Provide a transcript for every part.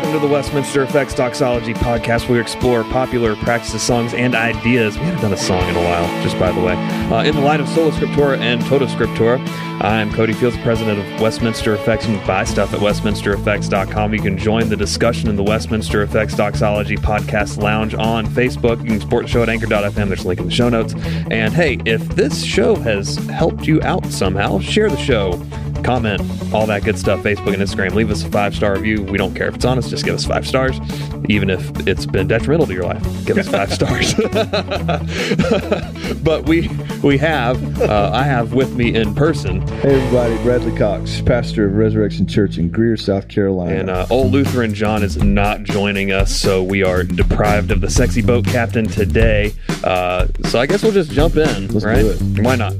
welcome to the Westminster Effects Doxology podcast, where we explore popular practices, songs, and ideas. We haven't done a song in a while, just by the way. Uh, in the light of Sola Scriptura and Tota Scriptura, I'm Cody Fields, president of Westminster Effects. You can buy stuff at westminstereffects.com. You can join the discussion in the Westminster Effects Doxology podcast lounge on Facebook. You can support the show at anchor.fm. There's a link in the show notes. And hey, if this show has helped you out somehow, share the show comment, all that good stuff, Facebook and Instagram. Leave us a five star review. We don't care if it's honest, just give us five stars. Even if it's been detrimental to your life, give us five stars. but we we have uh, I have with me in person. Hey everybody, Bradley Cox, pastor of Resurrection Church in Greer, South Carolina. And uh, old Lutheran John is not joining us, so we are deprived of the sexy boat captain today. Uh, so I guess we'll just jump in, Let's right? do it. Why not?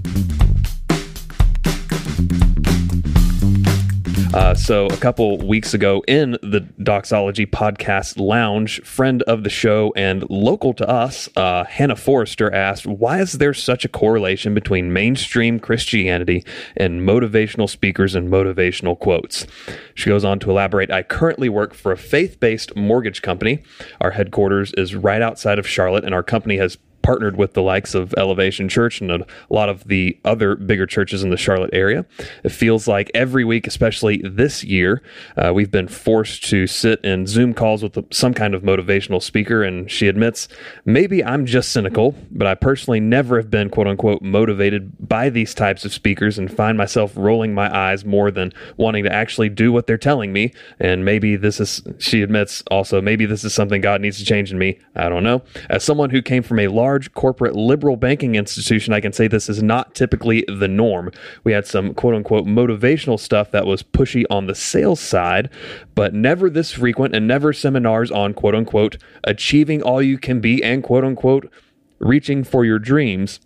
Uh, so a couple weeks ago in the Doxology podcast lounge, friend of the show and local to us, uh, Hannah Forrester asked, "Why is there such a correlation between mainstream Christianity and motivational speakers and motivational quotes?" She goes on to elaborate, "I currently work for a faith-based mortgage company. Our headquarters is right outside of Charlotte, and our company has." Partnered with the likes of Elevation Church and a lot of the other bigger churches in the Charlotte area. It feels like every week, especially this year, uh, we've been forced to sit in Zoom calls with some kind of motivational speaker. And she admits, maybe I'm just cynical, but I personally never have been quote unquote motivated by these types of speakers and find myself rolling my eyes more than wanting to actually do what they're telling me. And maybe this is, she admits also, maybe this is something God needs to change in me. I don't know. As someone who came from a large corporate liberal banking institution, I can say this is not typically the norm. We had some quote unquote motivational stuff that was pushy on the sales side, but never this frequent and never seminars on quote unquote achieving all you can be and quote unquote reaching for your dreams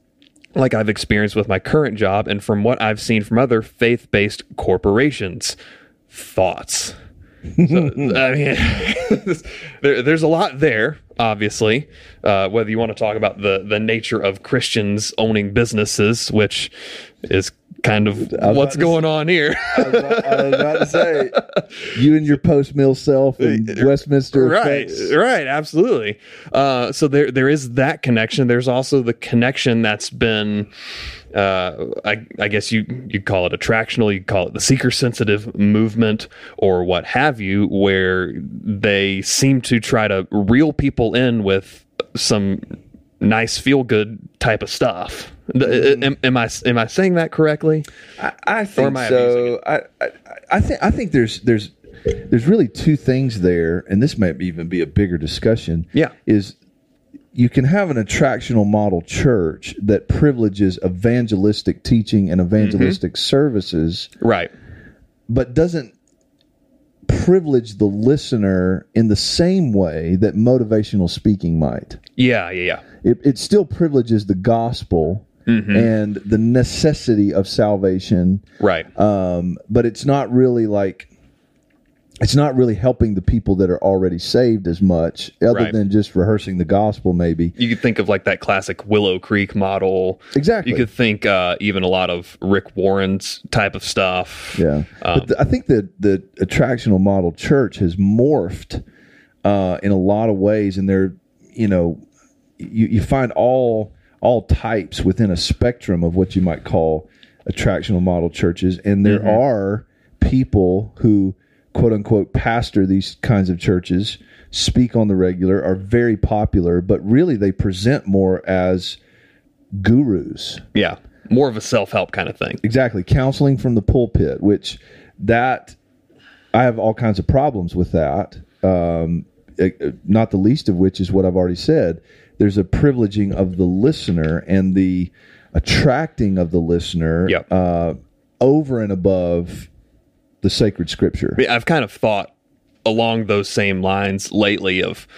like I've experienced with my current job and from what I've seen from other faith based corporations. Thoughts? So, I mean, there, there's a lot there, obviously. Uh, whether you want to talk about the the nature of Christians owning businesses, which is kind of what's going on here. I was, about, I was about to say, you and your post mill self in Westminster right, Effects. right, absolutely. Uh, so there there is that connection. There's also the connection that's been. Uh, I, I guess you you call it attractional, you call it the seeker sensitive movement, or what have you, where they seem to try to reel people in with some nice feel good type of stuff. Mm-hmm. Am, am I am I saying that correctly? I, I think I so. I, I, I think I think there's there's there's really two things there, and this might even be a bigger discussion. Yeah. is you can have an attractional model church that privileges evangelistic teaching and evangelistic services, Right. but doesn't privilege the listener in the same way that motivational speaking might. Yeah. Yeah. Yeah. It, it still privileges the gospel and the necessity of salvation Right. um, but it's not really like it's not really helping the people that are already saved as much other Right. than just rehearsing the gospel maybe you could think of like that classic Willow Creek model. Exactly. You could think uh, even a lot of Rick Warren's type of stuff. yeah Um, the, i think that the attractional model church has morphed uh, in a lot of ways and they're you know you, you find all all types within a spectrum of what you might call attractional model churches and there are people who quote unquote pastor these kinds of churches speak on the regular are very popular but really they present more as gurus Yeah. More of a self help kind of thing. exactly counseling from the pulpit which that i have all kinds of problems with that um, eh, eh, not the least of which is what i've already said there's a privileging of the listener and the attracting of the listener Yep. uh, over and above the sacred scripture. I mean, I've kind of thought along those same lines lately of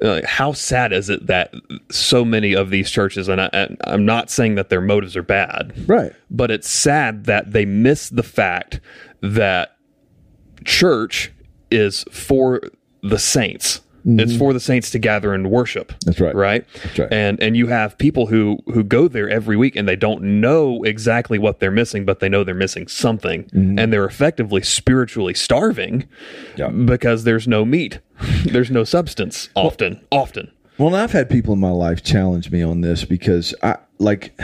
uh, how sad is it that so many of these churches, and, I, and I'm not saying that their motives are bad, right. but it's sad that they miss the fact that church is for the saints It's mm-hmm. for the saints to gather and worship. That's right. Right. That's right. And and you have people who who go there every week and they don't know exactly what they're missing, but they know they're missing something, mm-hmm. and they're effectively spiritually starving Yeah. because there's no meat, there's no substance. Often, often. Well, I've had people in my life challenge me on this because I like.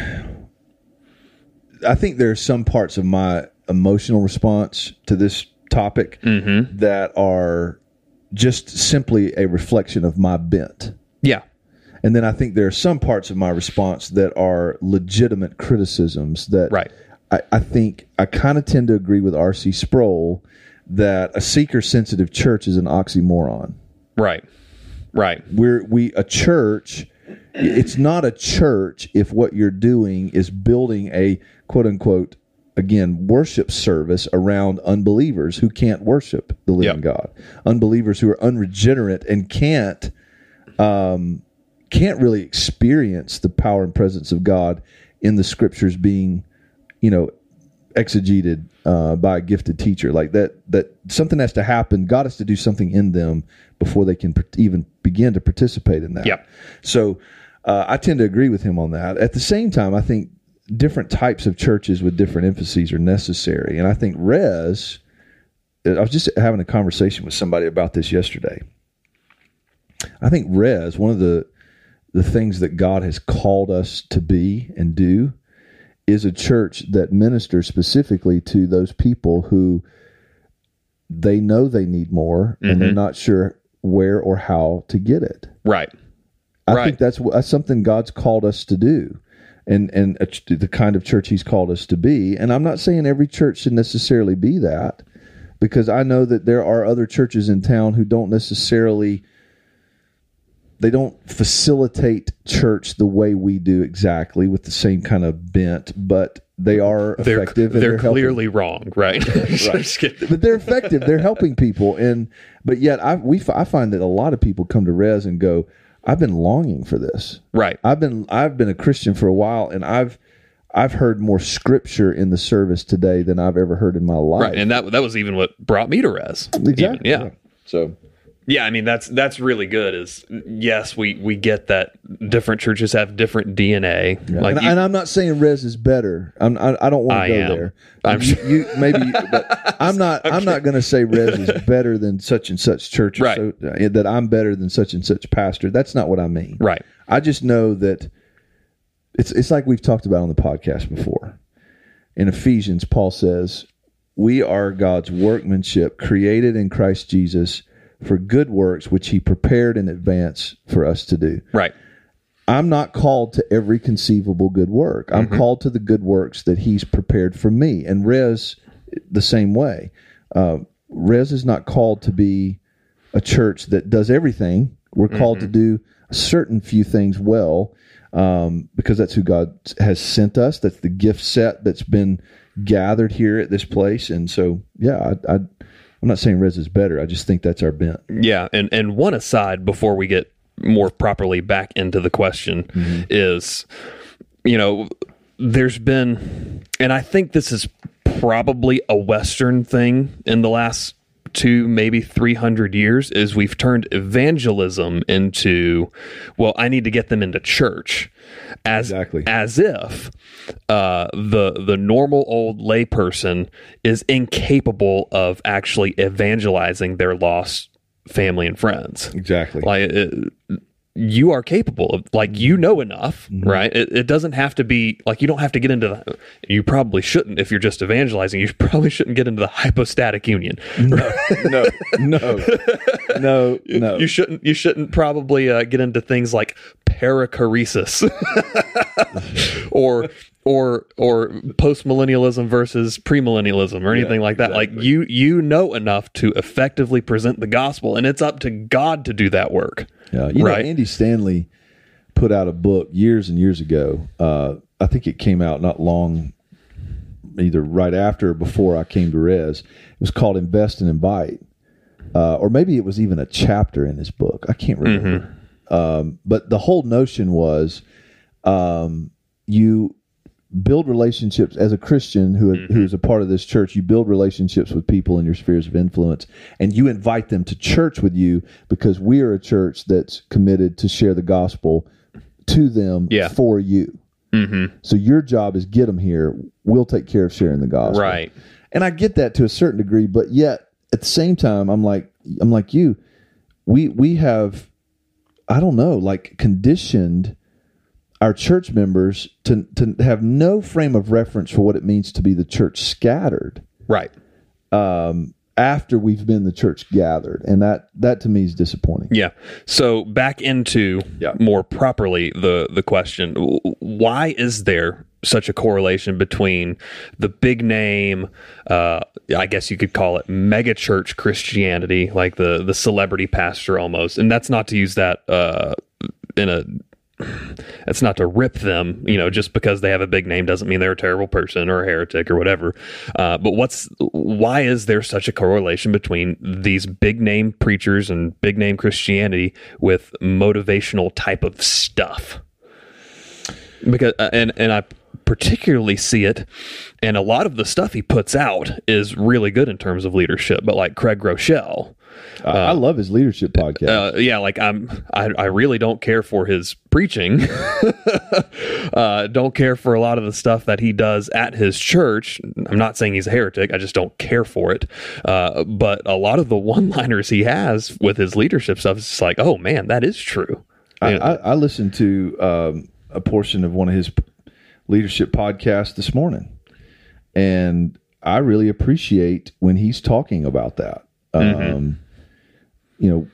I think there are some parts of my emotional response to this topic mm-hmm. that are just simply a reflection of my bent. Yeah. And then I think there are some parts of my response that are legitimate criticisms that Right. I, I think I kind of tend to agree with R.C. Sproul that a seeker sensitive church is an oxymoron. Right. Right. We're we a church. It's not a church if what you're doing is building a quote unquote again worship service around unbelievers who can't worship the living Yep. God, unbelievers who are unregenerate and can't um, can't really experience the power and presence of God in the scriptures being, you know, exegeted uh, by a gifted teacher. Like that that something has to happen. God has to do something in them before they can even begin to participate in that. Yep. so uh, i tend to agree with him on that. At the same time i think different types of churches with different emphases are necessary and i think res i was just having a conversation with somebody about this yesterday i think res one of the the things that god has called us to be and do is a church that ministers specifically to those people who they know they need more and they're mm-hmm. not sure where or how to get it. Right. I Right. think that's, that's something God's called us to do. And and the kind of church He's called us to be, and I'm not saying every church should necessarily be that, because I know that there are other churches in town who don't necessarily they don't facilitate church the way we do exactly with the same kind of bent, but they are They're effective. and they're, helping clearly wrong. Right. Kidding. but they're effective. They're helping people, and but yet I we I find that a lot of people come to Res and go, "I've been longing for this. right. I've been I've been a Christian for a while, and I've I've heard more scripture in the service today than I've ever heard in my life. Right. And that that was even what brought me to res. even. exactly. Yeah. So Yeah, I mean that's that's really good. Is yes, we we get that different churches have different DNA. Like and, you- and I'm not saying Res is better. I'm, I, I don't want to go am. there. I'm you, you maybe, but I'm not. I'm not going to say Res is better than such and such church. Right. So, uh, that I'm better than such and such pastor. That's not what I mean. right. I just know that it's it's like we've talked about on the podcast before. In Ephesians, Paul says, "We are God's workmanship, created in Christ Jesus for good works, which He prepared in advance for us to do." Right. I'm not called to every conceivable good work. I'm called to the good works that He's prepared for me. And Res, the same way. Uh, Res is not called to be a church that does everything. We're called to do a certain few things well um, because that's who God has sent us. That's the gift set that's been gathered here at this place. And so, yeah, I, I, I'm not saying Res is better. I just think that's our bent. Yeah, and and one aside before we get more properly back into the question Mm-hmm. is, you know, there's been, and I think this is probably a Western thing in the last two maybe 300 years is we've turned evangelism into well i need to get them into church as Exactly. as if uh, the the normal old layperson is incapable of actually evangelizing their lost family and friends. Exactly. Like it, you are capable of, like you know enough, Mm-hmm. right? It, it doesn't have to be like you don't have to get into the. You probably shouldn't if you're just evangelizing. You probably shouldn't get into the hypostatic union. no, no, no, no, no. You shouldn't. You shouldn't probably uh, get into things like perichoresis, or or or postmillennialism versus premillennialism, or anything like that. Like you you know enough to effectively present the gospel, and it's up to God to do that work. Yeah, you Right. know, Andy Stanley put out a book years and years ago. Uh, I think it came out not long, either right after or before I came to Res. It was called Invest and Invite, uh, or maybe it was even a chapter in his book. I can't remember. Um, but the whole notion was, um, you build relationships as a Christian who mm-hmm. who's a part of this church. You build relationships with people in your spheres of influence, and you invite them to church with you because we are a church that's committed to share the gospel to them Yeah. for you. Mm-hmm. So your job is get them here. We'll take care of sharing the gospel. Right. And I get that to a certain degree, but yet at the same time, I'm like, I'm like you. We we have, I don't know, like conditioned our church members to to have no frame of reference for what it means to be the church scattered Right. after we've been the church gathered, and that that to me is disappointing. Yeah. So back into Yeah. more properly the the question: Why is there such a correlation between the big name, uh, I guess you could call it mega church Christianity, like the the celebrity pastor almost, and that's not to use that uh, in a that's not to rip them, you know, just because they have a big name doesn't mean they're a terrible person or a heretic or whatever. Uh, but what's why is there such a correlation between these big name preachers and big name Christianity with motivational type of stuff? Because uh, and and I particularly see it, and a lot of the stuff he puts out is really good in terms of leadership. But like Craig Groeschel, I, I love his leadership podcast. uh, yeah, like I'm, I, I really don't care for his preaching. uh, don't care for a lot of the stuff that he does at his church. I'm not saying he's a heretic. I just don't care for it. Uh, but a lot of the one-liners he has with his leadership stuff is like, oh man, that is true. I, I, I listened to um, a portion of one of his leadership podcasts this morning, and I really appreciate when he's talking about that. Um, you know,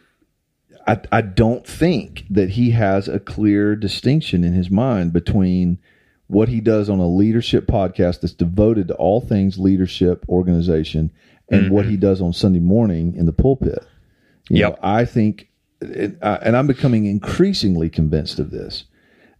I, I don't think that he has a clear distinction in his mind between what he does on a leadership podcast that's devoted to all things leadership organization and what he mm-hmm. does on Sunday morning in the pulpit. You Yep. know, I think, it, and I'm becoming increasingly convinced of this,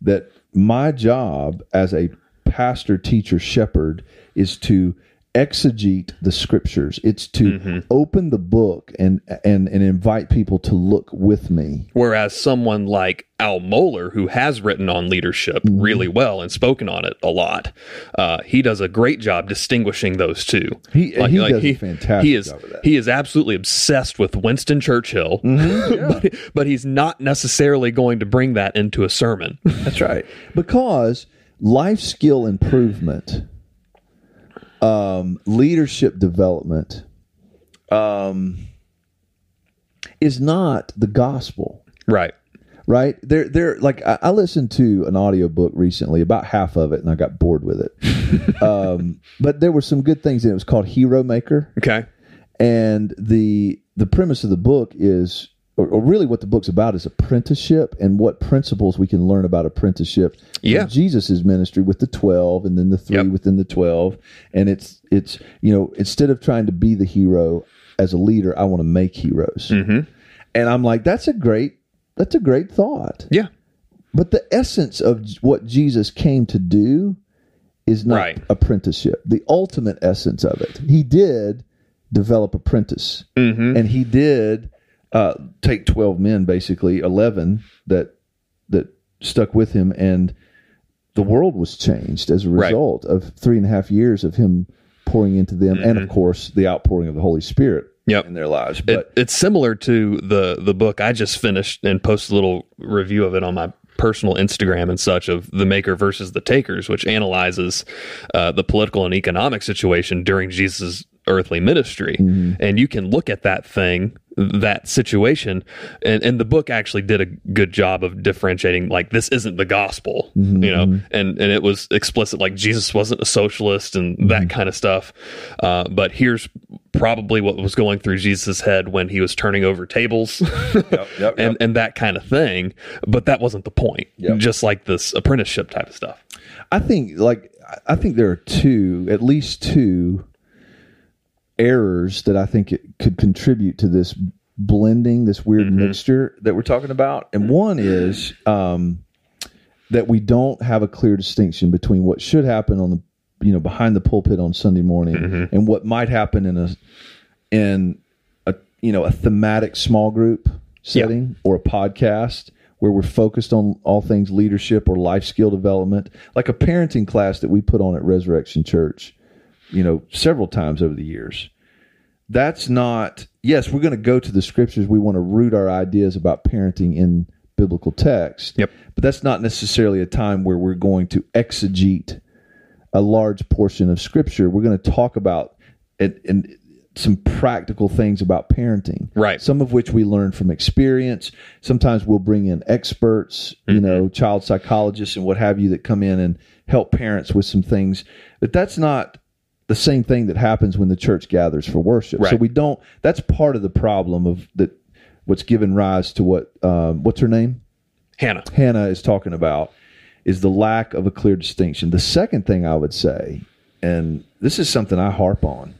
that my job as a pastor, teacher, shepherd is to exegete the scriptures. It's to open the book and and and invite people to look with me. Whereas someone like Al Mohler, who has written on leadership Mm-hmm. really well and spoken on it a lot, uh, he does a great job distinguishing those two. He- he does a fantastic he is, job of that. He is absolutely obsessed with Winston Churchill, Mm-hmm. but, but he's not necessarily going to bring that into a sermon. That's right. Because life skill improvement, um, leadership development, um, is not the gospel. right. right they're they're like I, I listened to an audiobook recently about half of it and i got bored with it um, but there were some good things in it. it was called hero maker Okay. and the the premise of the book is or, or really what the book's about is apprenticeship and what principles we can learn about apprenticeship Yeah. jesus' ministry with the 12 and then the three Yep. within the 12 and it's it's you know instead of trying to be the hero as a leader i want to make heroes Mm-hmm. and i'm like that's a great that's a great thought Yeah. but the essence of what Jesus came to do is not Right. apprenticeship. The ultimate essence of it. He did develop apprentice, Mm-hmm. and he did uh, take twelve men, basically eleven that that stuck with him, and the world was changed as a Right. result of three and a half years of him pouring into them, and of course the outpouring of the Holy Spirit Mm-hmm. Yep. in their lives. It, But it's similar to the the book I just finished and posted a little review of it on my personal Instagram and such of the maker versus the takers, which analyzes uh, the political and economic situation during Jesus' earthly ministry, mm-hmm. and you can look at that thing. That situation, and, and the book actually did a good job of differentiating. Like this isn't the gospel, mm-hmm. you know, and and it was explicit. Like Jesus wasn't a socialist and that mm-hmm. kind of stuff. Uh, but here's probably what was going through Jesus' head when he was turning over tables yep, and, and that kind of thing. But that wasn't the point. Yep. Just like this apprenticeship type of stuff. I think like I think there are two, at least two errors that I think it could contribute to this blending, this weird mm-hmm. mixture that we're talking about. And mm-hmm. one is um, that we don't have a clear distinction between what should happen on the you know behind the pulpit on Sunday morning mm-hmm. and what might happen in a in a you know a thematic small group setting or a podcast where we're focused on all things leadership or life skill development, like a parenting class that we put on at Resurrection Church, you know, several times over the years. That's not, yes, we're going to go to the scriptures. We want to root our ideas about parenting in biblical text. Yep. But that's not necessarily a time where we're going to exegete a large portion of scripture. We're going to talk about it and some practical things about parenting. Right. Some of which we learn from experience. Sometimes we'll bring in experts, you mm-hmm. know, child psychologists and what have you that come in and help parents with some things. But that's not the same thing that happens when the church gathers for worship. So we don't that's part of the problem of that what's given rise to what um, what's her name? Hannah. Hannah is talking about is the lack of a clear distinction. The second thing I would say, and this is something I harp on,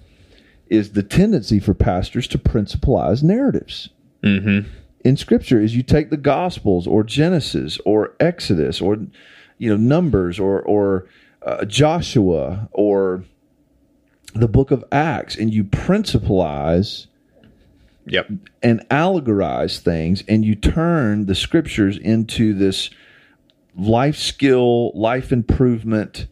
is the tendency for pastors to principalize narratives. Mm-hmm. In Scripture, is you take the Gospels or Genesis or Exodus or you know Numbers or or uh, Joshua or the Book of Acts, and you principalize Yep. and allegorize things and you turn the scriptures into this life skill, life improvement,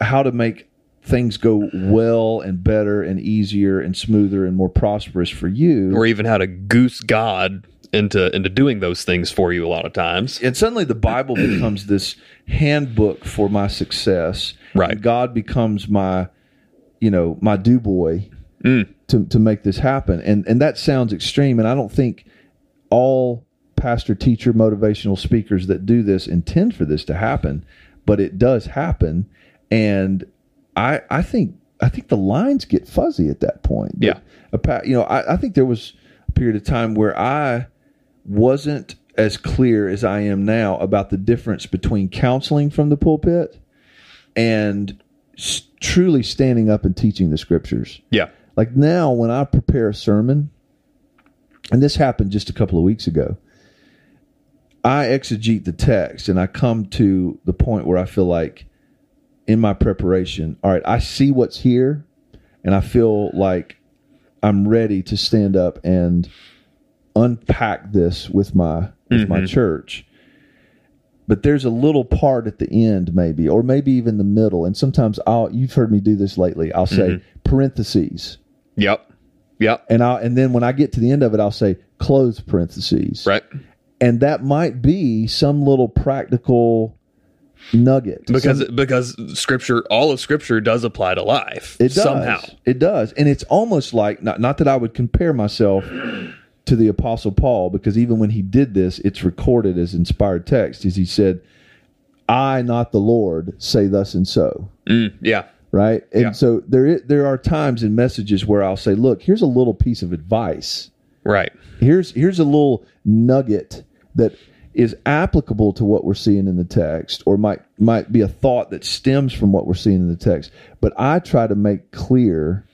how to make things go well and better and easier and smoother and more prosperous for you. Or even how to goose God into into doing those things for you a lot of times. and suddenly the Bible becomes this handbook for my success. Right. God becomes my, you know, my do boy mm. to, to make this happen. And and that sounds extreme. And I don't think all pastor, teacher, motivational speakers that do this intend for this to happen, but it does happen. And I I think I think the lines get fuzzy at that point. Yeah. A you know, I, I think there was a period of time where I wasn't as clear as I am now about the difference between counseling from the pulpit and truly standing up and teaching the scriptures. Yeah. Like now, when I prepare a sermon, and this happened just a couple of weeks ago, I exegete the text and I come to the point where I feel like in my preparation, all right, I see what's here and I feel like I'm ready to stand up and unpack this with my with my mm-hmm. church. But there's a little part at the end maybe or maybe even the middle and sometimes I'll you've heard me do this lately. I'll say mm-hmm. parentheses Yep. Yep. and I and then when I get to the end of it, I'll say close parentheses, Right. and that might be some little practical nugget Because Some- because scripture all of scripture does apply to life. it does somehow. it does, and it's almost like not not that I would compare myself to the Apostle Paul because even when he did this, it's recorded as inspired text. As he said, "I, not the Lord, say thus and so." Mm, yeah. right? And Yeah. so there there are times in messages where I'll say, "Look, here's a little piece of advice." Right. here's here's a little nugget that is applicable to what we're seeing in the text or might might be a thought that stems from what we're seeing in the text but i try to make clear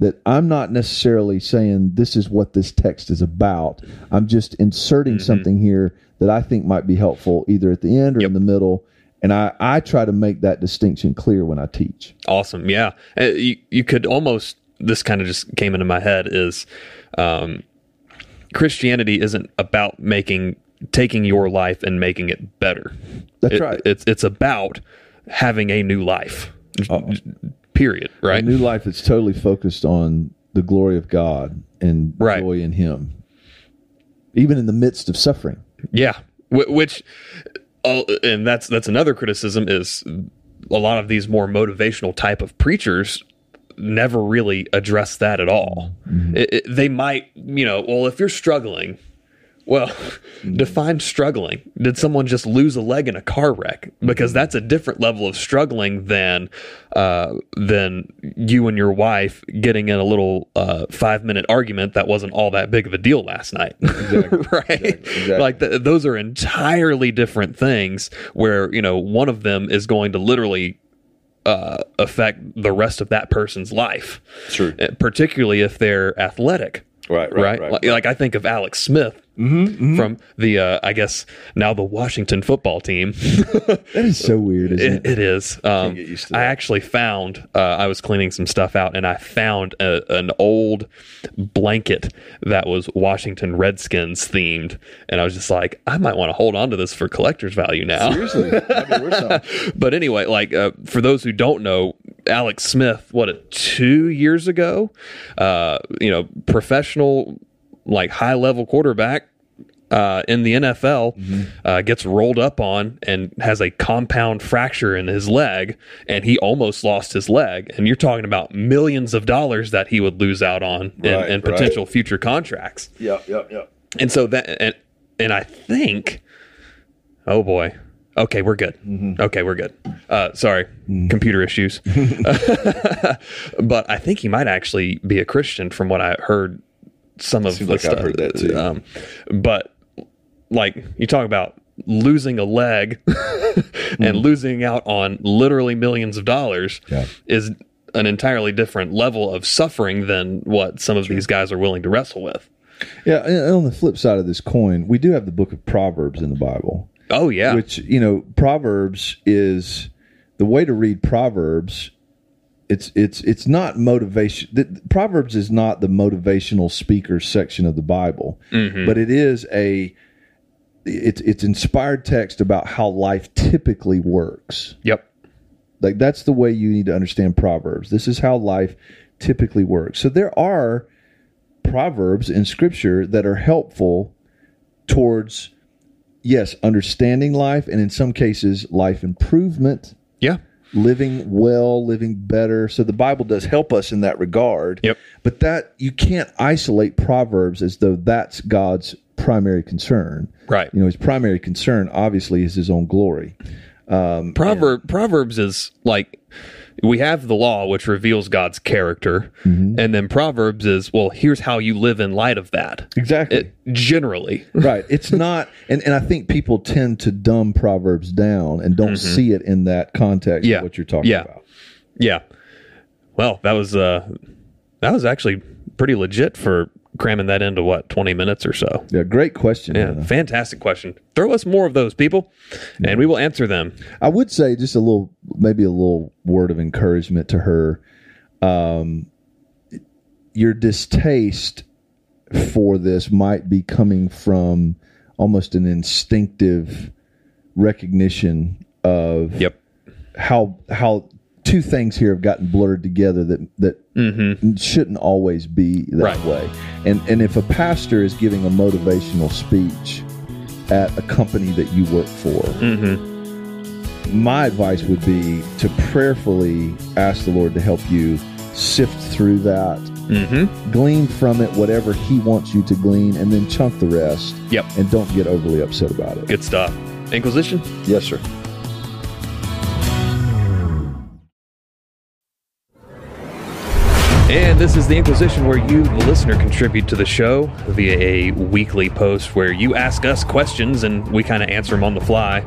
that i'm not necessarily saying this is what this text is about i'm just inserting Mm-hmm. something here that i think might be helpful either at the end or in the middle and i i try to make that distinction clear when i teach Awesome. Yeah. Uh, you, you could almost, this kind of just came into my head is um, Christianity isn't about making, taking your life and making it better. That's It- right. It's, it's about having a new life. Period. a Right. new life that's totally focused on the glory of god and Right. joy in him even in the midst of suffering Yeah, which, and that's that's another criticism is a lot of these more motivational type of preachers never really address that at all. Mm-hmm. It- it- they might, you know, well, if you're struggling, well, define struggling. Did someone just lose a leg in a car wreck? Because that's a different level of struggling than uh, than you and your wife getting in a little uh, five minute argument that wasn't all that big of a deal last night, right? exactly. Like th- those are entirely different things. Where you know one of them is going to literally uh, affect the rest of that person's life. True. Uh, particularly if they're athletic Right, right? Like, like I think of Alex Smith from the uh, I guess now the Washington football team. That is so weird, isn't It, it? is. Um, I actually found. Uh, I was cleaning some stuff out, and I found a, an old blanket that was Washington Redskins themed, and I was just like, I might want to hold on to this for collector's value now. Seriously, that'd be worth some. but anyway, like uh, for those who don't know, Alex Smith, what two years ago, uh, you know, professional, like high level quarterback. Uh, in the NFL, uh, gets rolled up on and has a compound fracture in his leg, and he almost lost his leg. And you're talking about millions of dollars that he would lose out on in, Right, in right. potential future contracts. Yep, yep, yep. And so that and and I think oh boy. Okay, we're good. Okay, we're good. Uh, sorry, computer issues. but I think he might actually be a Christian from what I heard some of Seems the like I've stuff. heard that too. Um, but like you talk about losing a leg and losing out on literally millions of dollars Yeah. is an entirely different level of suffering than what some of these guys are willing to wrestle with. Yeah, and on the flip side of this coin, we do have the book of Proverbs in the Bible, Oh yeah. which, you know, Proverbs is the way to read Proverbs. It's it's it's not motivation. The, Proverbs is not the motivational speaker section of the Bible, mm-hmm. but it is a it's it's inspired text about how life typically works. yep. Like that's the way you need to understand proverbs. This is how life typically works. So there are proverbs in scripture that are helpful towards yes, understanding life and in some cases life improvement, Yeah. Living well, living better. So the Bible does help us in that regard. Yep. But that you can't isolate proverbs as though that's God's primary concern. Right. You know, his primary concern obviously is his own glory. Um, Proverb Proverbs is like we have the law which reveals God's character, Mm-hmm. and then Proverbs is well, here's how you live in light of that. Exactly. It, generally, right it's not and, and i think people tend to dumb proverbs down and don't see it in that context Mm-hmm. Yeah. of what you're talking Yeah. about yeah. Well, that was uh, that was actually pretty legit for cramming that into what twenty minutes or so. yeah great question Yeah, Hannah. fantastic question. Throw us more of those people, and we will answer them. i would say just a little maybe a little word of encouragement to her um, your distaste for this might be coming from almost an instinctive recognition of Yep. how how two things here have gotten blurred together that that Mm-hmm. shouldn't always be that Right. way. And and if a pastor is giving a motivational speech at a company that you work for, mm-hmm. my advice would be to prayerfully ask the Lord to help you sift through that, mm-hmm. glean from it whatever He wants you to glean, and then chunk the rest. Yep. And don't get overly upset about it. Good stuff. Inquisition. Yes, sir. This is the Inquisition where you, the listener, contribute to the show via a weekly post where you ask us questions and we kind of answer them on the fly.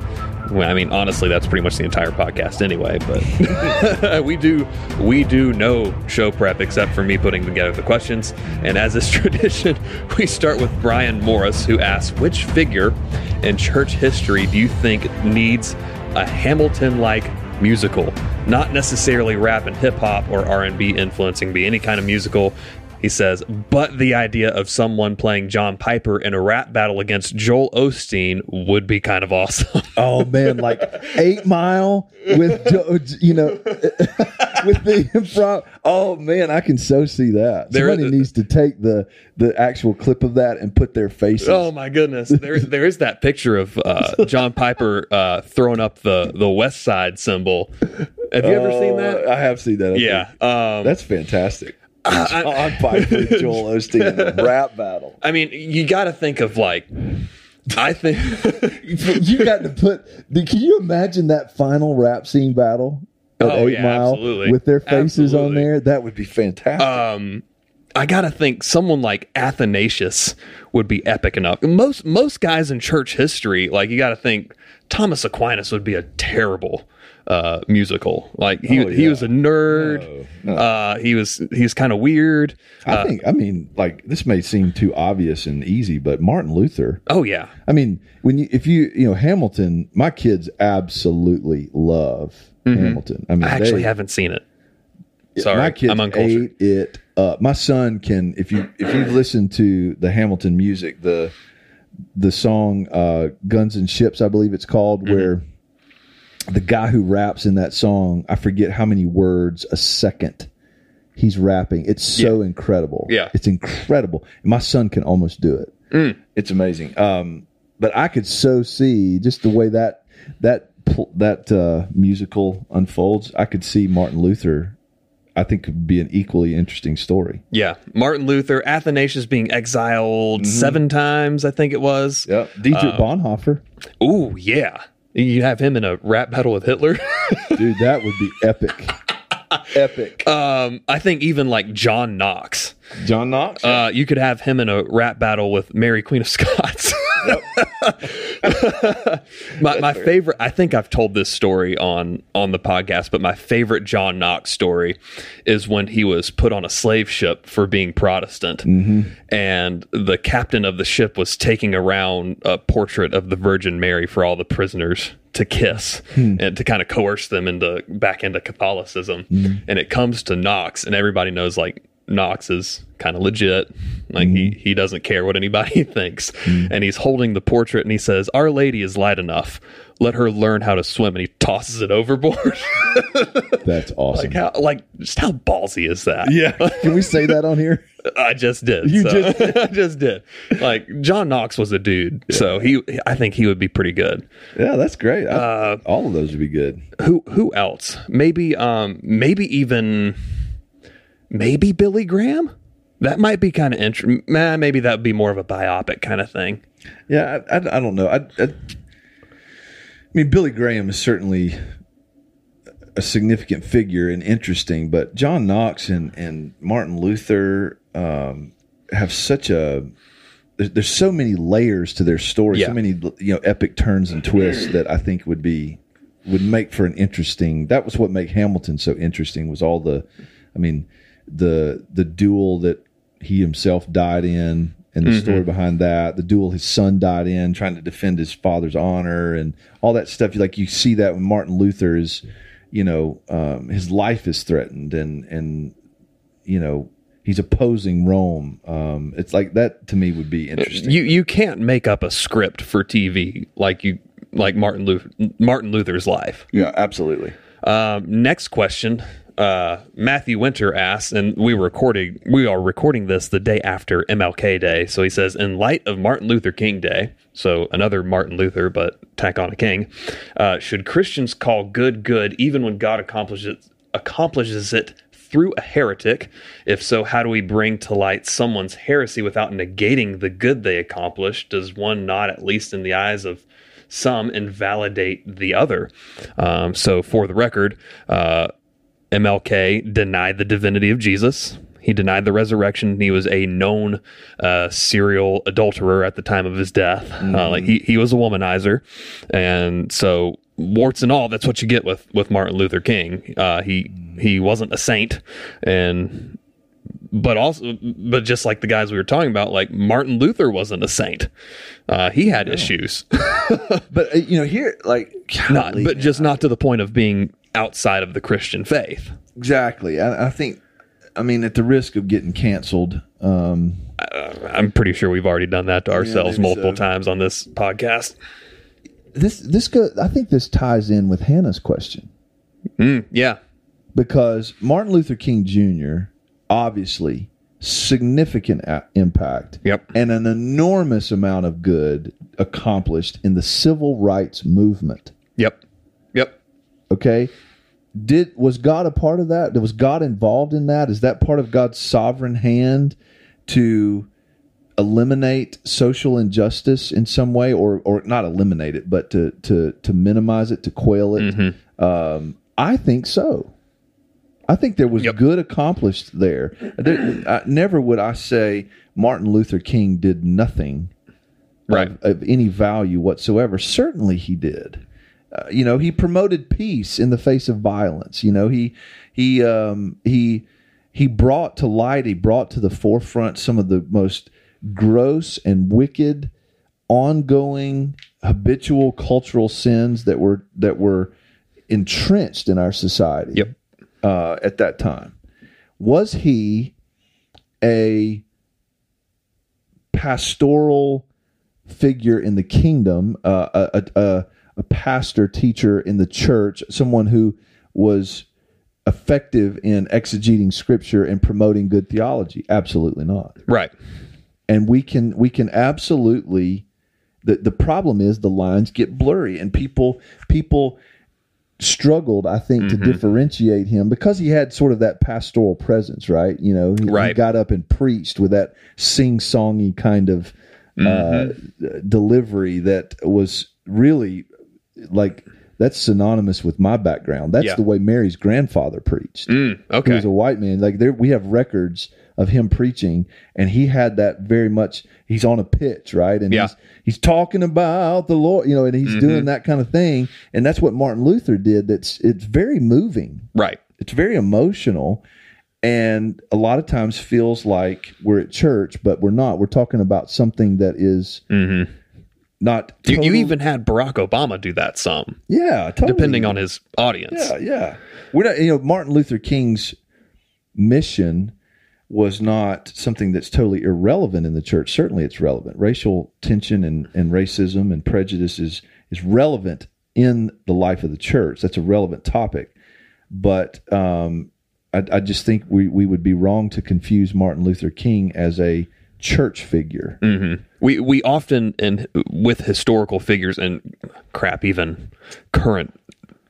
Well, I mean, honestly, that's pretty much the entire podcast anyway. But we do we do no show prep except for me putting together the questions. And as is tradition, we start with Brian Morris, who asks, "Which figure in church history do you think needs a Hamilton-like musical, not necessarily rap and hip hop or R&B influencing, be any kind of musical. He says, but the idea of someone playing John Piper in a rap battle against Joel Osteen would be kind of awesome. Oh man, like Eight Mile with you know with the improv. Oh man, I can so see that. There- Somebody needs to take the the actual clip of that and put their faces. oh my goodness, there there is that picture of uh, John Piper uh, throwing up the the West Side symbol. Have you ever seen that? Uh, I have seen that. I Yeah, um, that's fantastic. I- John Piper, and Joel Osteen in a rap battle. I mean, you got to think of like, I think. You got to put. Can you imagine that final rap scene battle? At Oh, Eight yeah, Mile absolutely. with their faces on there. That would be fantastic. um I gotta think someone like Athanasius would be epic enough. Most most guys in church history, like you gotta think Thomas Aquinas would be a terrible uh, musical. Like he Oh, he was a nerd. No, no. Uh, he was he's kind of weird. I think I mean like this may seem too obvious and easy, but Martin Luther. Oh yeah, I mean, when you if you you know Hamilton, my kids absolutely love Hamilton. I mean, I actually they- haven't seen it. Sorry, my kids I'm uncultured. ate it up. My son can if you if you've listened to the Hamilton music, the the song uh, "Guns and Ships," I believe it's called, Mm-hmm. where the guy who raps in that song, I forget how many words a second he's rapping. It's so incredible. Yeah. it's incredible. And my son can almost do it. Mm. It's amazing. Um, but I could so see just the way that that that uh, musical unfolds. I could see Martin Luther. I think could be an equally interesting story. Yeah, Martin Luther, Athanasius being exiled Mm-hmm. seven times, I think it was. Yeah, Dietrich Uh, Bonhoeffer, Ooh, yeah. You have him in a rap battle with Hitler. dude, that would be epic. epic. um, I think even like John Knox. John Knox. Uh, you could have him in a rap battle with Mary Queen of Scots. my my favorite. I think I've told this story on on the podcast, but my favorite John Knox story is when he was put on a slave ship for being Protestant, mm-hmm. and the captain of the ship was taking around a portrait of the Virgin Mary for all the prisoners to kiss hmm. and to kind of coerce them into back into Catholicism. Hmm. And it comes to Knox, and everybody knows like Knox is kind of legit. Like he he doesn't care what anybody thinks. And he's holding the portrait and he says, "Our Lady is light enough. Let her learn how to swim." And he tosses it overboard. That's awesome. like how like just how ballsy is that? yeah, can we say that on here? I just did. You so- just I just did. Like John Knox was a dude, so he I think he would be pretty good. Yeah, that's great. I- Uh, all of those would be good. Who who else? Maybe um maybe even maybe Billy Graham. That might be kind of interesting. Nah, maybe that would be more of a biopic kind of thing. Yeah, I, I, I don't know. I, I, I mean, Billy Graham is certainly a significant figure and interesting, but John Knox and, and Martin Luther um, have such a there's, there's so many layers to their story, Yeah. so many you know epic turns and twists that I think would be would make for an interesting. That was what made Hamilton so interesting was all the, I mean, the the duel that he himself died in and the story behind that, the duel his son died in, trying to defend his father's honor and all that stuff. Like you see that when Martin Luther is, you know, um, his life is threatened and and you know he's opposing Rome. Um, it's like that to me would be interesting. You you can't make up a script for TV like you like Martin Luther Martin Luther's life. yeah, absolutely. Um, next question. Uh, Matthew Winter asks, and we recording. We are recording this the day after MLK Day. So he says, in light of Martin Luther King Day, so another Martin Luther, but tack on a king, uh, should Christians call good good even when God accomplishes accomplishes it through a heretic? If so, how do we bring to light someone's heresy without negating the good they accomplished? Does one not, at least in the eyes of some, invalidate the other? Um, so, for the record, uh, MLK denied the divinity of Jesus. He denied the resurrection. He was a known uh, serial adulterer at the time of his death. Uh, like he, he was a womanizer, and so warts and all, that's what you get with with Martin Luther King. Uh, he he wasn't a saint, and but also but just like the guys we were talking about, like Martin Luther wasn't a saint. Uh, he had issues, But uh, you know, here, like, not golly, but just not to the point of being outside of the Christian faith. exactly. I, I think, I mean, at the risk of getting canceled, um, I'm pretty sure we've already done that to ourselves maybe multiple so. times on this podcast. this this go. I think this ties in with Hannah's question Mm, yeah. because Martin Luther King Jr. obviously significant a- impact Yep. and an enormous amount of good accomplished in the civil rights movement. Yep. Yep. Okay. Did was God a part of that? Was God involved in that? Is that part of God's sovereign hand to eliminate social injustice in some way, or or not eliminate it, but to to to minimize it, to quail it? Um, I think so. I think there was Yep. good accomplished there. there I, never would I say Martin Luther King did nothing Right. of, of any value whatsoever. Certainly he did. Uh, you know, he promoted peace in the face of violence. You know, he he um, he he brought to light, he brought to the forefront some of the most gross and wicked, ongoing, habitual cultural sins that were that were entrenched in our society. Yep. Uh, at that time, was he a pastoral figure in the kingdom, uh, a, a, a pastor teacher in the church, someone who was effective in exegeting scripture and promoting good theology? Absolutely not. Right. And we can we can absolutely the the problem is the lines get blurry and people people struggled I think Mm-hmm. to differentiate him because he had sort of that pastoral presence, right? You know, he, he got up and preached with that sing-songy kind of uh, delivery that was really like that's synonymous with my background. That's Yeah. the way Mary's grandfather preached. Mm, He okay. was a white man. Like there, we have records of him preaching, and he had that very much. He's on a pitch, right? And Yeah. he's he's talking about the Lord, you know, and he's doing that kind of thing. And that's what Martin Luther did. That's it's very moving. right. It's very emotional, and a lot of times feels like we're at church, but we're not. We're talking about something that is not. You, you even had Barack Obama do that some, yeah, totally. depending on his audience. Yeah, yeah. We're not, you know, Martin Luther King's mission was not something that's totally irrelevant in the church. Certainly it's relevant. Racial tension and, and racism and prejudice is, is relevant in the life of the church. That's a relevant topic. But um, I, I just think we, we would be wrong to confuse Martin Luther King as a church figure. We we often and with historical figures and crap, even current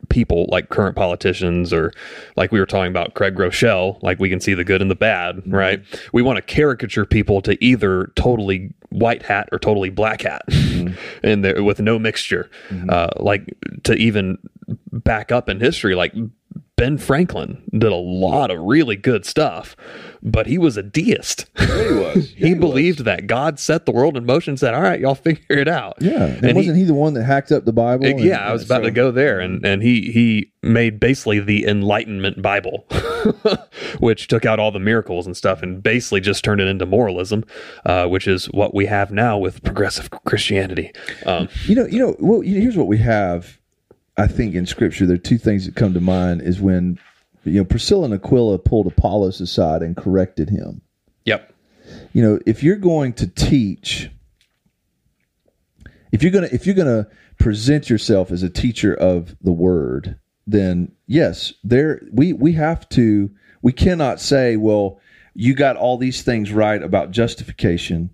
people like current politicians or like we were talking about Craig Groeschel, like we can see the good and the bad, mm-hmm. right? We want to caricature people to either totally white hat or totally black hat, and there with no mixture. Uh, like to even back up in history, like Ben Franklin did a lot of really good stuff, but he was a deist. he was. he believed that God set the world in motion said, All right, y'all figure it out. Yeah. And, And wasn't he, the one that hacked up the Bible? and- yeah, I was about so- to go there, and and he he made basically the Enlightenment Bible, which took out all the miracles and stuff, and basically just turned it into moralism, uh, which is what we have now with progressive Christianity. Um, You know, you know. Well, you- here's what we have. I think in Scripture, there are two things that come to mind. Is when you know Priscilla and Aquila pulled Apollos aside and corrected him. yep. You know, if you're going to teach, if you're gonna if you're gonna present yourself as a teacher of the Word, then yes, there we we have to. We cannot say, well, you got all these things right about justification.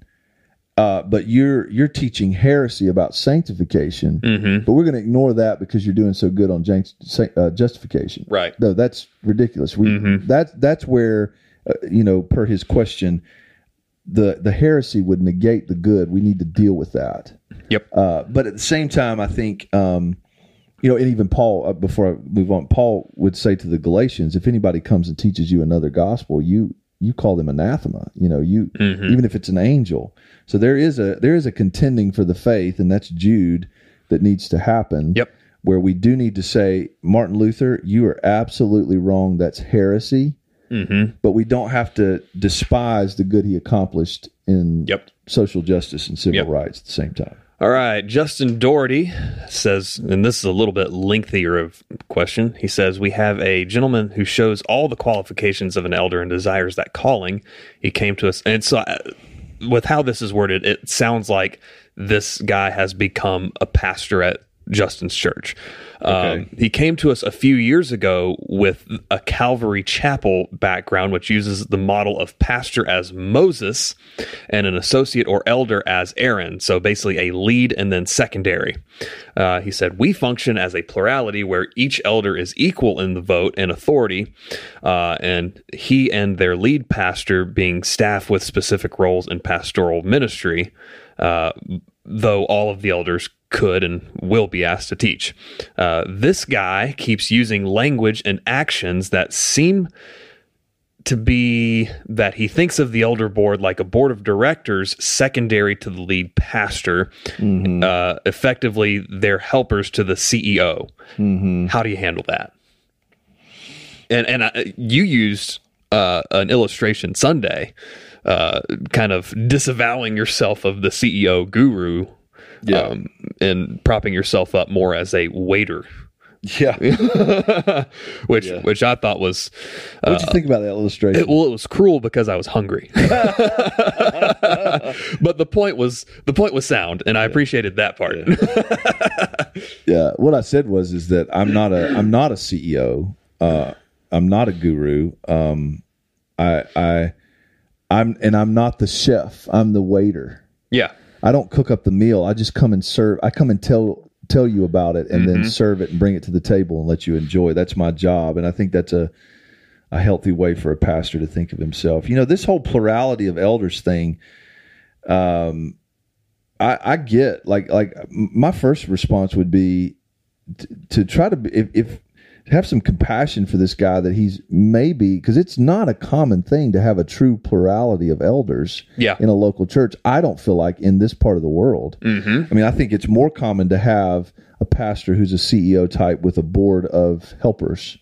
Uh, but you're you're teaching heresy about sanctification, but we're going to ignore that because you're doing so good on uh, justification. Right. No, that's ridiculous. We that's that's where uh, you know, per his question, the the heresy would negate the good. We need to deal with that. Yep. Uh, but at the same time, I think um, you know, and even Paul. Uh, before I move on, Paul would say to the Galatians, if anybody comes and teaches you another gospel, you you call them anathema. You know, you even if it's an angel. So there is a there is a contending for the faith, and that's Jude that needs to happen. Yep. Where we do need to say, Martin Luther, you are absolutely wrong. That's heresy. Mm-hmm. But we don't have to despise the good he accomplished in Yep. social justice and civil Yep. rights at the same time. All right, Justin Doherty says, and this is a little bit lengthier of question. He says we have a gentleman who shows all the qualifications of an elder and desires that calling. He came to us, and so uh, with how this is worded, it sounds like this guy has become a pastor at Justin's church. Um, he came to us a few years ago with a Calvary Chapel background, which uses the model of pastor as Moses and an associate or elder as Aaron. So basically a lead and then secondary. Uh, he said, We function as a plurality where each elder is equal in the vote and authority, uh, and he and their lead pastor being staff with specific roles in pastoral ministry. Uh, though all of the elders could and will be asked to teach. Uh, this guy keeps using language and actions that seem to be that he thinks of the elder board like a board of directors secondary to the lead pastor. Uh, effectively, they're helpers to the CEO. How do you handle that? And and I, you used uh, an illustration Sunday, uh, kind of disavowing yourself of the CEO guru, Yeah. um, and propping yourself up more as a waiter, Yeah. which Yeah. which I thought was What'd you think about that illustration? it, well, it was cruel because I was hungry. but the point was the point was sound, and I appreciated that part. yeah. What I said was is that I'm not a I'm not a CEO. Uh, I'm not a guru. Um, I I I'm and I'm not the chef. I'm the waiter. yeah, I don't cook up the meal. I just come and serve. I come and tell tell you about it and then serve it and bring it to the table and let you enjoy. That's my job, and I think that's a a healthy way for a pastor to think of himself. You know, this whole plurality of elders thing. Um, I, I get like like my first response would be t- to try to be, if, if have some compassion for this guy that he's maybe because it's not a common thing to have a true plurality of elders yeah, in a local church. I don't feel like in this part of the world. hmm I mean, I think it's more common to have a pastor who's a CEO type with a board of helpers.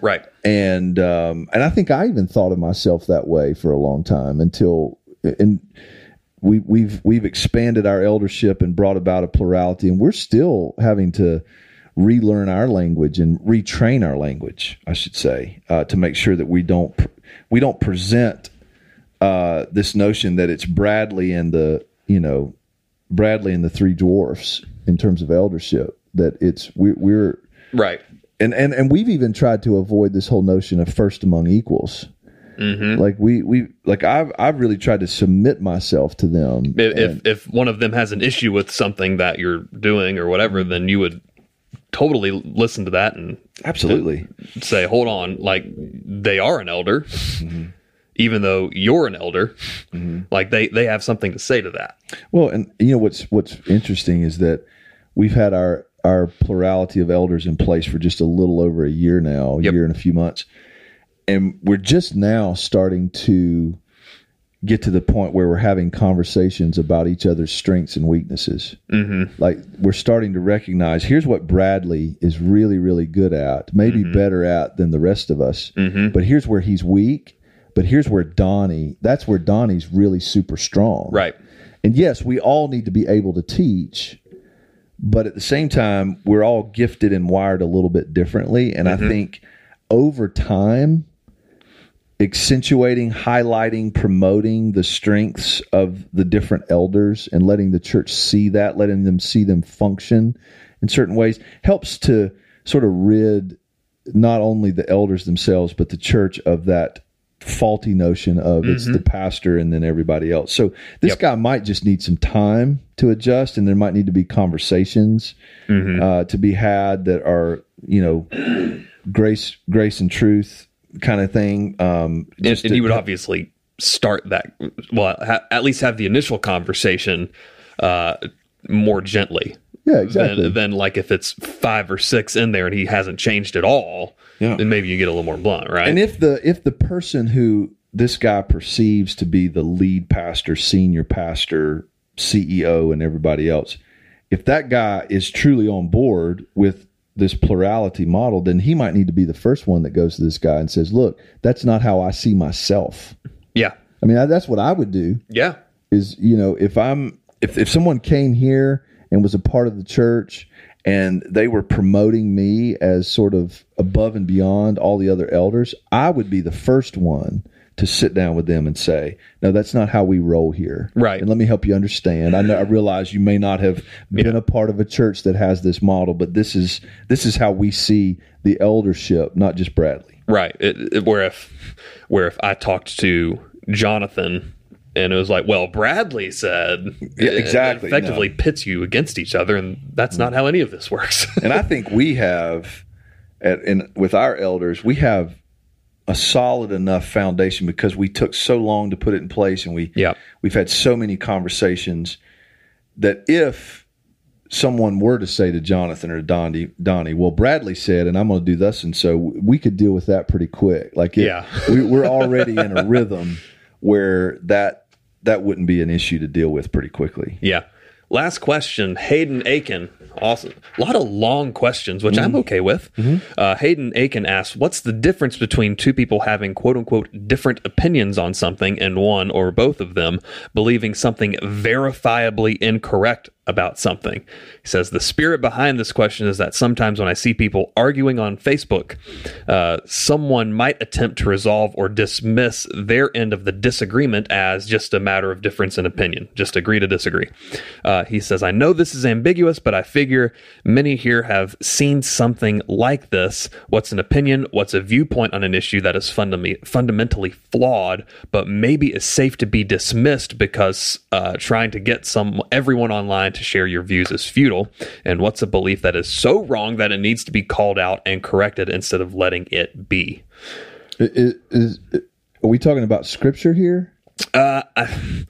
right, And um, and I think I even thought of myself that way for a long time until and we we've we've expanded our eldership and brought about a plurality, and we're still having to relearn our language and retrain our language, I should say, uh, to make sure that we don't we don't present uh, this notion that it's Bradley and the you know Bradley and the three dwarfs in terms of eldership. That it's we, we're right, and, and and we've even tried to avoid this whole notion of first among equals. hmm Like we we like I've I've really tried to submit myself to them. If, if if one of them has an issue with something that you're doing or whatever, then you would totally listen to that and absolutely, say, "Hold on, like they are an elder." Mm-hmm. Even though you're an elder, mm-hmm. like they they have something to say to that. well, and you know what's what's interesting is that we've had our our plurality of elders in place for just a little over a year now, a Yep. year and a few months, and we're just now starting to get to the point where we're having conversations about each other's strengths and weaknesses. Mm-hmm. like we're starting to recognize here's what Bradley is really really good at, maybe better at than the rest of us. Mm-hmm. But here's where he's weak. But here's where Donnie, that's where Donnie's really super strong. Right. And yes, we all need to be able to teach, but at the same time, we're all gifted and wired a little bit differently. And I think over time, accentuating, highlighting, promoting the strengths of the different elders and letting the church see that, letting them see them function in certain ways helps to sort of rid not only the elders themselves, but the church of that faulty notion of it's the pastor and then everybody else. So this Yep. guy might just need some time to adjust, and there might need to be conversations uh, to be had that are you know grace, grace and truth kind of thing. Um, and, and you would obviously start that well ha- at least have the initial conversation uh more gently yeah, exactly. than, than like if it's five or six in there and he hasn't changed at all Yeah. then maybe you get a little more blunt right And if the if the person who this guy perceives to be the lead pastor, senior pastor, CEO, and everybody else, if that guy is truly on board with this plurality model, then he might need to be the first one that goes to this guy and says, "Look, that's not how I see myself." yeah I mean, I- that's what I would do. yeah Is you know, if I'm if if someone came here and was a part of the church and they were promoting me as sort of above and beyond all the other elders, I would be the first one to sit down with them and say, "No, that's not how we roll here." Right. And let me help you understand. I know I realize you may not have been a part of a church that has this model, but this is this is how we see the eldership, not just Bradley. right it, it- where if where if i talked to jonathan and it was like well bradley said Yeah, it exactly, effectively pits you against each other and that's not how any of this works and I think we have, at, in, with our elders, we have a solid enough foundation because we took so long to put it in place, and we yeah we've had so many conversations that if someone were to say to Jonathan or Donnie, Donnie, well, Bradley said, and I'm going to do this, and so we could deal with that pretty quick. Like, it, Yeah. we, we're already in a rhythm where that that wouldn't be an issue to deal with pretty quickly. Yeah. Last question, Hayden Aiken. Awesome. A lot of long questions, which I'm okay with. Uh, Hayden Aiken asks, "What's the difference between two people having quote unquote different opinions on something, and one or both of them believing something verifiably incorrect about something?" He says the spirit behind this question is that sometimes when I see people arguing on Facebook, uh, someone might attempt to resolve or dismiss their end of the disagreement as just a matter of difference in opinion, just agree to disagree. Uh, he says, I know this is ambiguous, but I figure many here have seen something like this. What's an opinion? What's a viewpoint on an issue that is fundam- fundamentally flawed, but maybe is safe to be dismissed because uh, trying to get some everyone online to share your views is futile? And what's a belief that is so wrong that it needs to be called out and corrected instead of letting it be? Is, is, are we talking about scripture here? Uh, I,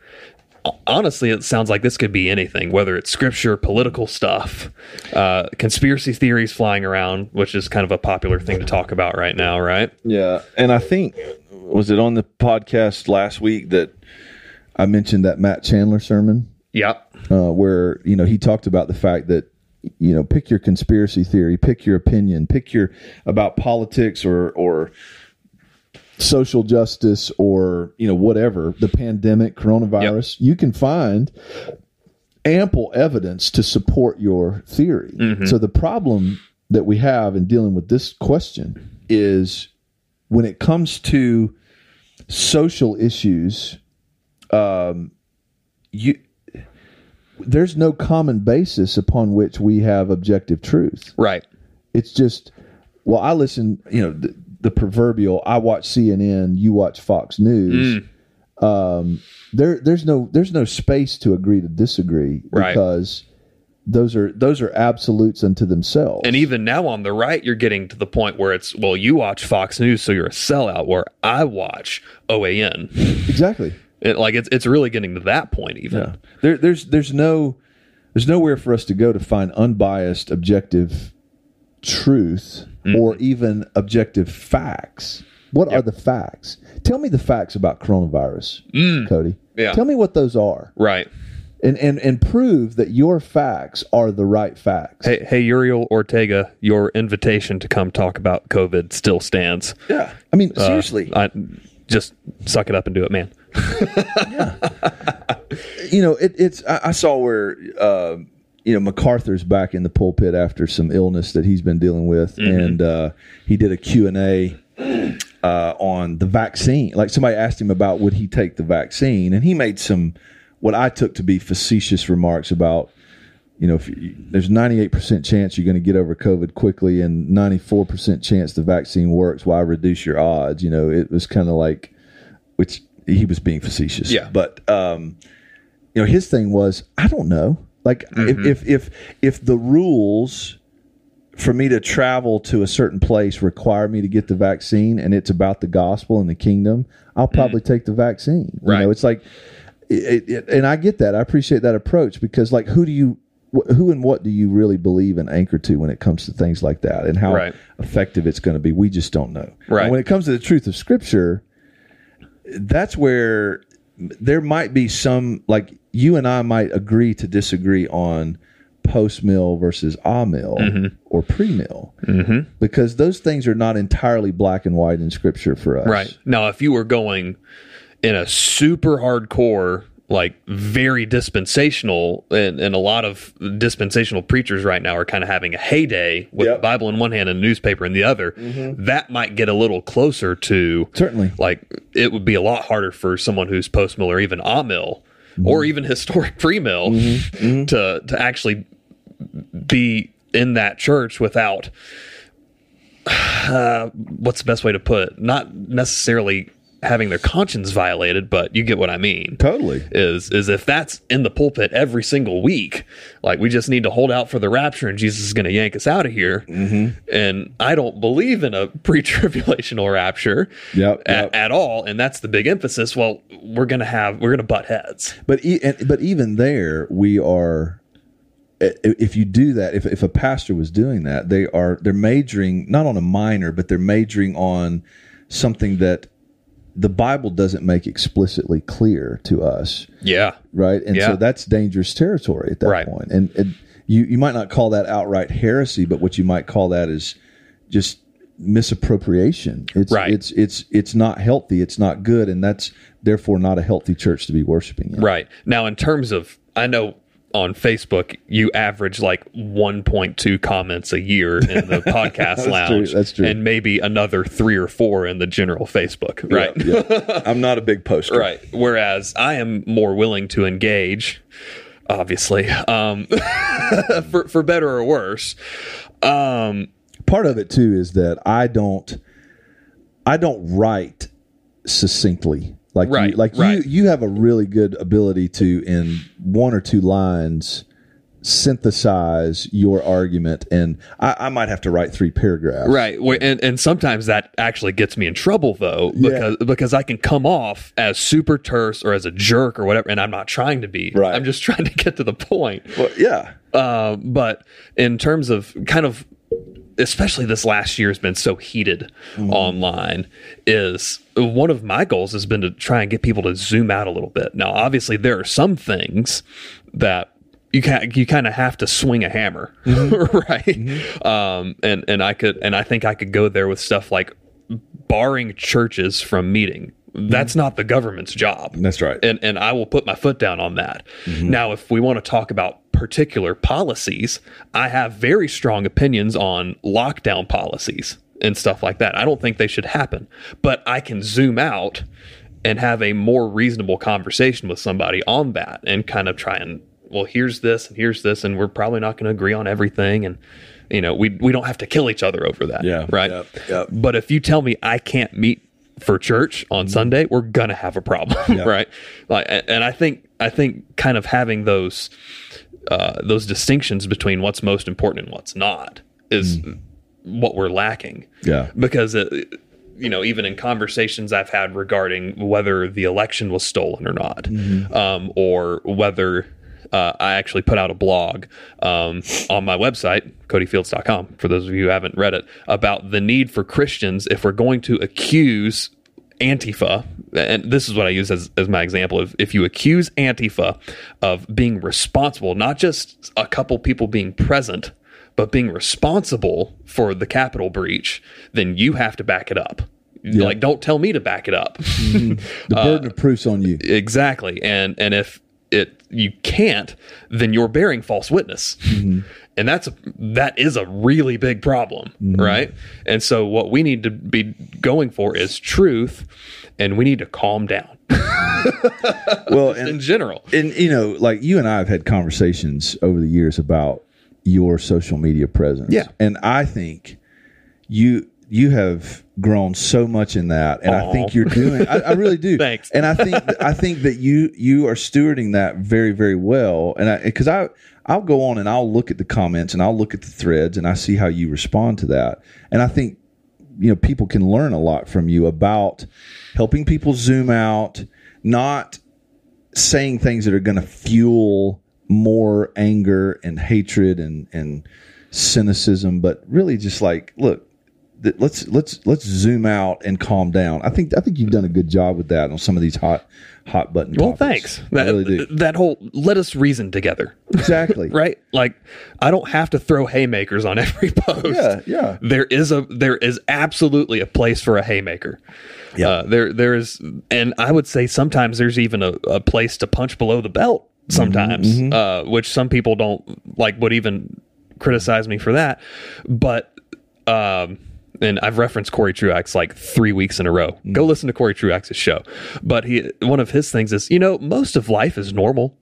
honestly, it sounds like this could be anything, whether it's scripture, political stuff, uh, conspiracy theories flying around, which is kind of a popular thing to talk about right now, right? Yeah, and I think was it on the podcast last week that I mentioned that Matt Chandler sermon Yep. uh, where you know he talked about the fact that you know pick your conspiracy theory, pick your opinion, pick your about politics or or social justice or you know whatever the pandemic, coronavirus. You can find ample evidence to support your theory. So the problem that we have in dealing with this question is when it comes to social issues, um, you there's no common basis upon which we have objective truth. Right. It's just, well, I listen, you know, the, the proverbial, I watch CNN, you watch Fox News. Um, there, there's no, there's no space to agree to disagree Right. because those are, those are absolutes unto themselves. And even now on the right, you're getting to the point where it's, well, you watch Fox News, so you're a sellout, where I watch OAN. exactly. It, like, it's, it's really getting to that point, even. Yeah. There, there's, there's no, there's nowhere for us to go to find unbiased, objective truth Mm-hmm. or even objective facts. What are the facts? Tell me the facts about coronavirus, Cody. Mm. Yeah. Tell me what those are, Right. and and and prove that your facts are the right facts. Hey, hey, Uriel Ortega, your invitation to come talk about COVID still stands. Yeah. I mean, seriously, I just suck it up and do it, man. you know, it, it's. I, I saw where. Uh, you know MacArthur's back in the pulpit after some illness that he's been dealing with, and uh, he did a Q and A uh, on the vaccine. Like somebody asked him about would he take the vaccine, and he made some what I took to be facetious remarks about. You know, if you, there's 98% chance you're going to get over COVID quickly, and 94% chance the vaccine works, why reduce your odds? You know, it was kind of like, which he was being facetious. Yeah. But um, you know, his thing was, I don't know. Like Mm-hmm. if, if if if the rules for me to travel to a certain place require me to get the vaccine and it's about the gospel and the kingdom, I'll probably take the vaccine. You Mm. Right. know, it's like, it, it, and I get that. I appreciate that approach because, like, who do you, who and what do you really believe and anchor to when it comes to things like that, and how Right. effective it's going to be? We just don't know. Right. And when it comes to the truth of Scripture, that's where there might be some like you and I might agree to disagree on post mill versus a mill Mm-hmm. or pre mill because those things are not entirely black and white in scripture for us. Right. Now, if you were going in a super hardcore, like very dispensational, and, and a lot of dispensational preachers right now are kind of having a heyday with Yep. the Bible in one hand and the newspaper in the other, mm-hmm. that might get a little closer to Certainly. like it would be a lot harder for someone who's post mill or even a mill mm-hmm. or even historic pre mill mm-hmm. to to actually be in that church without uh, what's the best way to put it? Not necessarily having their conscience violated, but you get what I mean. Totally. Is is if that's in the pulpit every single week, like we just need to hold out for the rapture and Jesus is going to yank us out of here. Mm-hmm. And I don't believe in a pre-tribulational rapture Yep, at, yep. at all, and that's the big emphasis. Well, we're going to have we're going to butt heads. But e- and, but even there, we are if you do that, if if a pastor was doing that, they are they're majoring not on a minor, but they're majoring on something that the Bible doesn't make explicitly clear to us, Yeah. right? And Yeah. so that's dangerous territory at that Right. point. And, and you you might not call that outright heresy, but what you might call that is just misappropriation. It's Right. it's it's it's not healthy. It's not good, and that's therefore not a healthy church to be worshiping in. Right. Now, in terms of, I know on Facebook, you average like 1.2 comments a year in the podcast lounge. That's true. And maybe another three or four in the general Facebook. Right. Yeah. I'm not a big poster. Right. Whereas I am more willing to engage, obviously, um, for, for better or worse. Um, part of it too is that I don't I don't write succinctly like Right, you, like right. you you have a really good ability to in one or two lines synthesize your argument and I, I might have to write three paragraphs Right. And and sometimes that actually gets me in trouble though because because I can come off as super terse or as a jerk or whatever and I'm not trying to be. Right. I'm just trying to get to the point. well, yeah Uh, but in terms of kind of especially this last year has been so heated mm-hmm. online is one of my goals has been to try and get people to zoom out a little bit. Now obviously there are some things that you can you kind of have to swing a hammer, mm-hmm. right? Mm-hmm. Um, and and I could and I think I could go there with stuff like barring churches from meeting. That's not the government's job. that's right And and I will put my foot down on that. Now, if we want to talk about particular policies, I have very strong opinions on lockdown policies and stuff like that. I don't think they should happen, but I can zoom out and have a more reasonable conversation with somebody on that and kind of try and well, here's this and here's this, and we're probably not going to agree on everything, and you know, we we don't have to kill each other over that, Yeah. right? Yep. Yep. But if you tell me I can't meet for church on mm-hmm. Sunday, we're gonna have a problem, right? Like, and I think I think kind of having those uh, those distinctions between what's most important and what's not is what we're lacking. Yeah. because it, you know, even in conversations I've had regarding whether the election was stolen or not, um, or whether uh, I actually put out a blog um, on my website, codyfields.com, for those of you who haven't read it, about the need for Christians, if we're going to accuse Antifa, and this is what I use as, as my example of if you accuse Antifa of being responsible, not just a couple people being present, but being responsible for the Capitol breach, then you have to back it up. Like, don't tell me to back it up. Mm-hmm. the uh, burden of proof's on you exactly. And and if it you can't, then you're bearing false witness. Mm-hmm. And that's a, that is a really big problem, mm-hmm. right? And so what we need to be going for is truth and we need to calm down well and in general. and you know, like you and I have had conversations over the years about your social media presence. Yeah. And I think you you have grown so much in that and I think you're doing I, I really do. Thanks. And I think I think that you you are stewarding that very, very well. And I because I I'll go on and I'll look at the comments and I'll look at the threads and I see how you respond to that. And I think you know people can learn a lot from you about helping people zoom out, not saying things that are going to fuel more anger and hatred and and cynicism, but really just like look. Th- Let's let's let's zoom out and calm down. I think I think you've done a good job with that on some of these hot hot button. Well, topics. thanks. I That, really do. that whole let us reason together. Exactly. right? Like I don't have to throw haymakers on every post. Yeah, yeah. There is a there is absolutely a place for a haymaker. Yeah. Uh, there there is, and I would say sometimes there's even a, a place to punch below the belt. Sometimes, Uh, which some people don't like, would even criticize me for that. But um, and I've referenced Corey Truax like three weeks in a row. Go listen to Corey Truax's show. But he one of his things is, you know, most of life is normal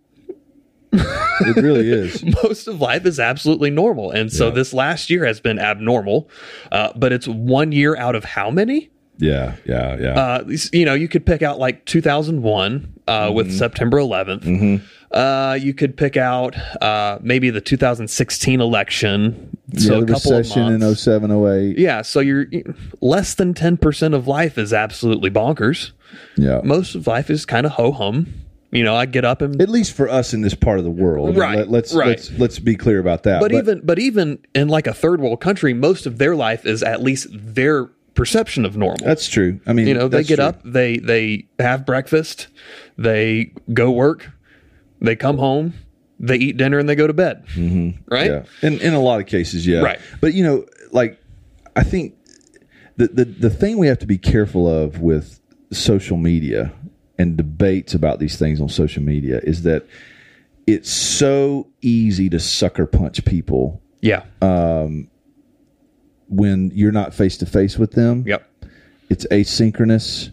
It really is. most of life is absolutely normal. And so this last year has been abnormal, uh, but it's one year out of how many? Yeah, yeah, yeah. Uh, you know, you could pick out like 2001 uh, with September 11th. Uh, you could pick out uh, maybe the 2016 election. So yeah, a the couple recession of in months. 07, 08. Yeah, so you're less than 10% of life is absolutely bonkers. Yeah. Most of life is kind of ho hum. You know, I get up and At least for us in this part of the world, Right, Let, us right. let's let's be clear about that. but even but even in like a third world country, most of their life is at least their perception of normal. that's true. I mean, you know, they get true. up, they they have breakfast, they go work, they come home, they eat dinner, and they go to bed. Mm-hmm. Right? Yeah, in in a lot of cases, yeah. Right. But you know, like I think the the the thing we have to be careful of with social media and debates about these things on social media is that it's so easy to sucker punch people Yeah. Um, when you're not face to face with them. yep. It's asynchronous.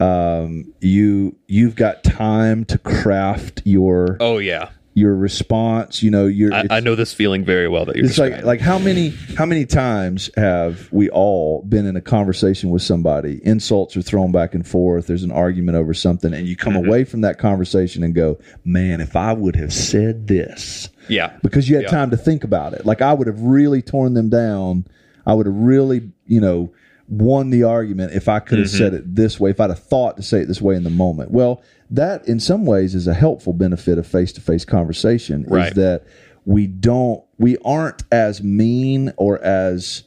Um, you you've got time to craft your Oh yeah. your response. You know, you're I, I know this feeling very well that you're it's like like how many how many times have we all been in a conversation with somebody insults are thrown back and forth there's an argument over something and you come Mm-hmm. away from that conversation and go man if i would have said this yeah. because you had Yeah. time to think about it like i would have really torn them down i would have really you know won the argument if i could have Mm-hmm. said it this way if i'd have thought to say it this way in the moment well that in some ways is a helpful benefit of face-to-face conversation Right. is that we don't we aren't as mean or as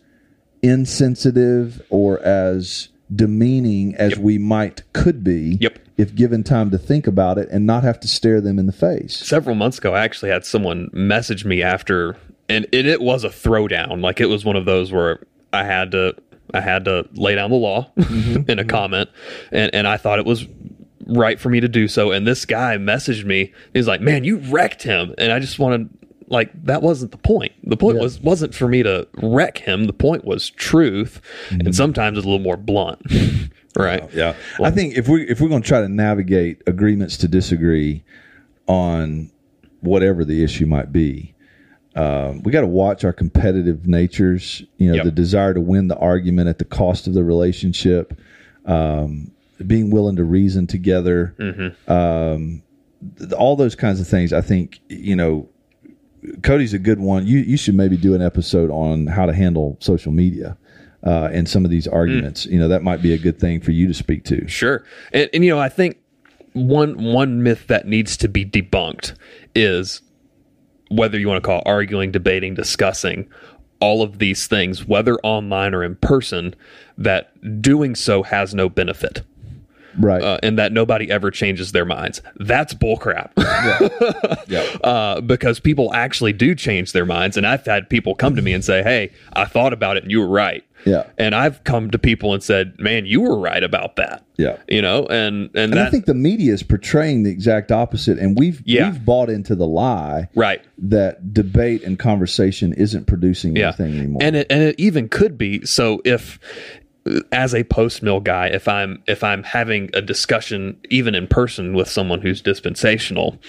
insensitive or as demeaning as we might could be Yep. if given time to think about it and not have to stare them in the face several months ago, I actually had someone message me after, and it, it was a throwdown. Like it was one of those where I had to, I had to lay down the law mm-hmm. in a mm-hmm. comment, and and I thought it was right for me to do so. And this guy messaged me. He's like, "Man, you wrecked him," and I just wanted. Like that wasn't the point. The point Yeah. was wasn't for me to wreck him. The point was truth, and mm-hmm. sometimes it's a little more blunt, right? Yeah, I think if we if we're going to try to navigate agreements to disagree on whatever the issue might be, um, we got to watch our competitive natures. You know, Yep. the desire to win the argument at the cost of the relationship, um, being willing to reason together, um, th- all those kinds of things. I think you know. Cody's a good one. You you should maybe do an episode on how to handle social media uh, and some of these arguments. You know that might be a good thing for you to speak to. Sure, and, and you know, I think one one myth that needs to be debunked is whether you want to call it arguing, debating, discussing all of these things, whether online or in person, that doing so has no benefit. Right. Uh, and that nobody ever changes their minds. That's bullcrap. yeah. uh, because people actually do change their minds. And I've had people come to me and say, "Hey, I thought about it, and you were right." Yeah. And I've come to people and said, "Man, you were right about that." Yeah. You know, and and, And that I think the media is portraying the exact opposite, and we've Yeah. we've bought into the lie right. that debate and conversation isn't producing Yeah. anything anymore. And it and it even could be so if as a post mill guy, if I'm if I'm having a discussion even in person with someone who's dispensational,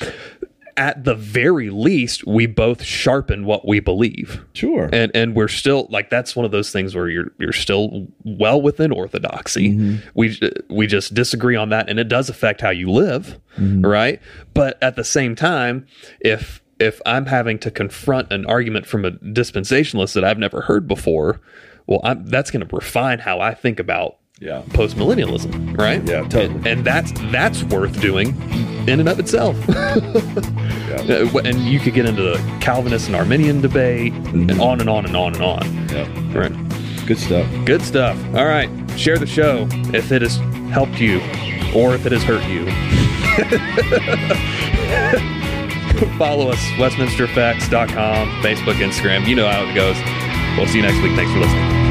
at the very least, we both sharpen what we believe. sure. and and we're still like that's one of those things where you're you're still well within orthodoxy. Mm-hmm. We we just disagree on that, and it does affect how you live, mm-hmm. right? But at the same time, if if I'm having to confront an argument from a dispensationalist that I've never heard before, well, I'm, that's going to refine how I think about yeah. post millennialism, right? Yeah, totally. And, and that's that's worth doing in and of itself. Uh, wh- and you could get into the Calvinist and Arminian debate, and on and on and on and on. Yeah. Right. Good stuff. Good stuff. All right. Share the show if it has helped you or if it has hurt you. Follow us, westminsterfacts.com, Facebook, Instagram. You know how it goes. We'll see you next week. Thanks for listening.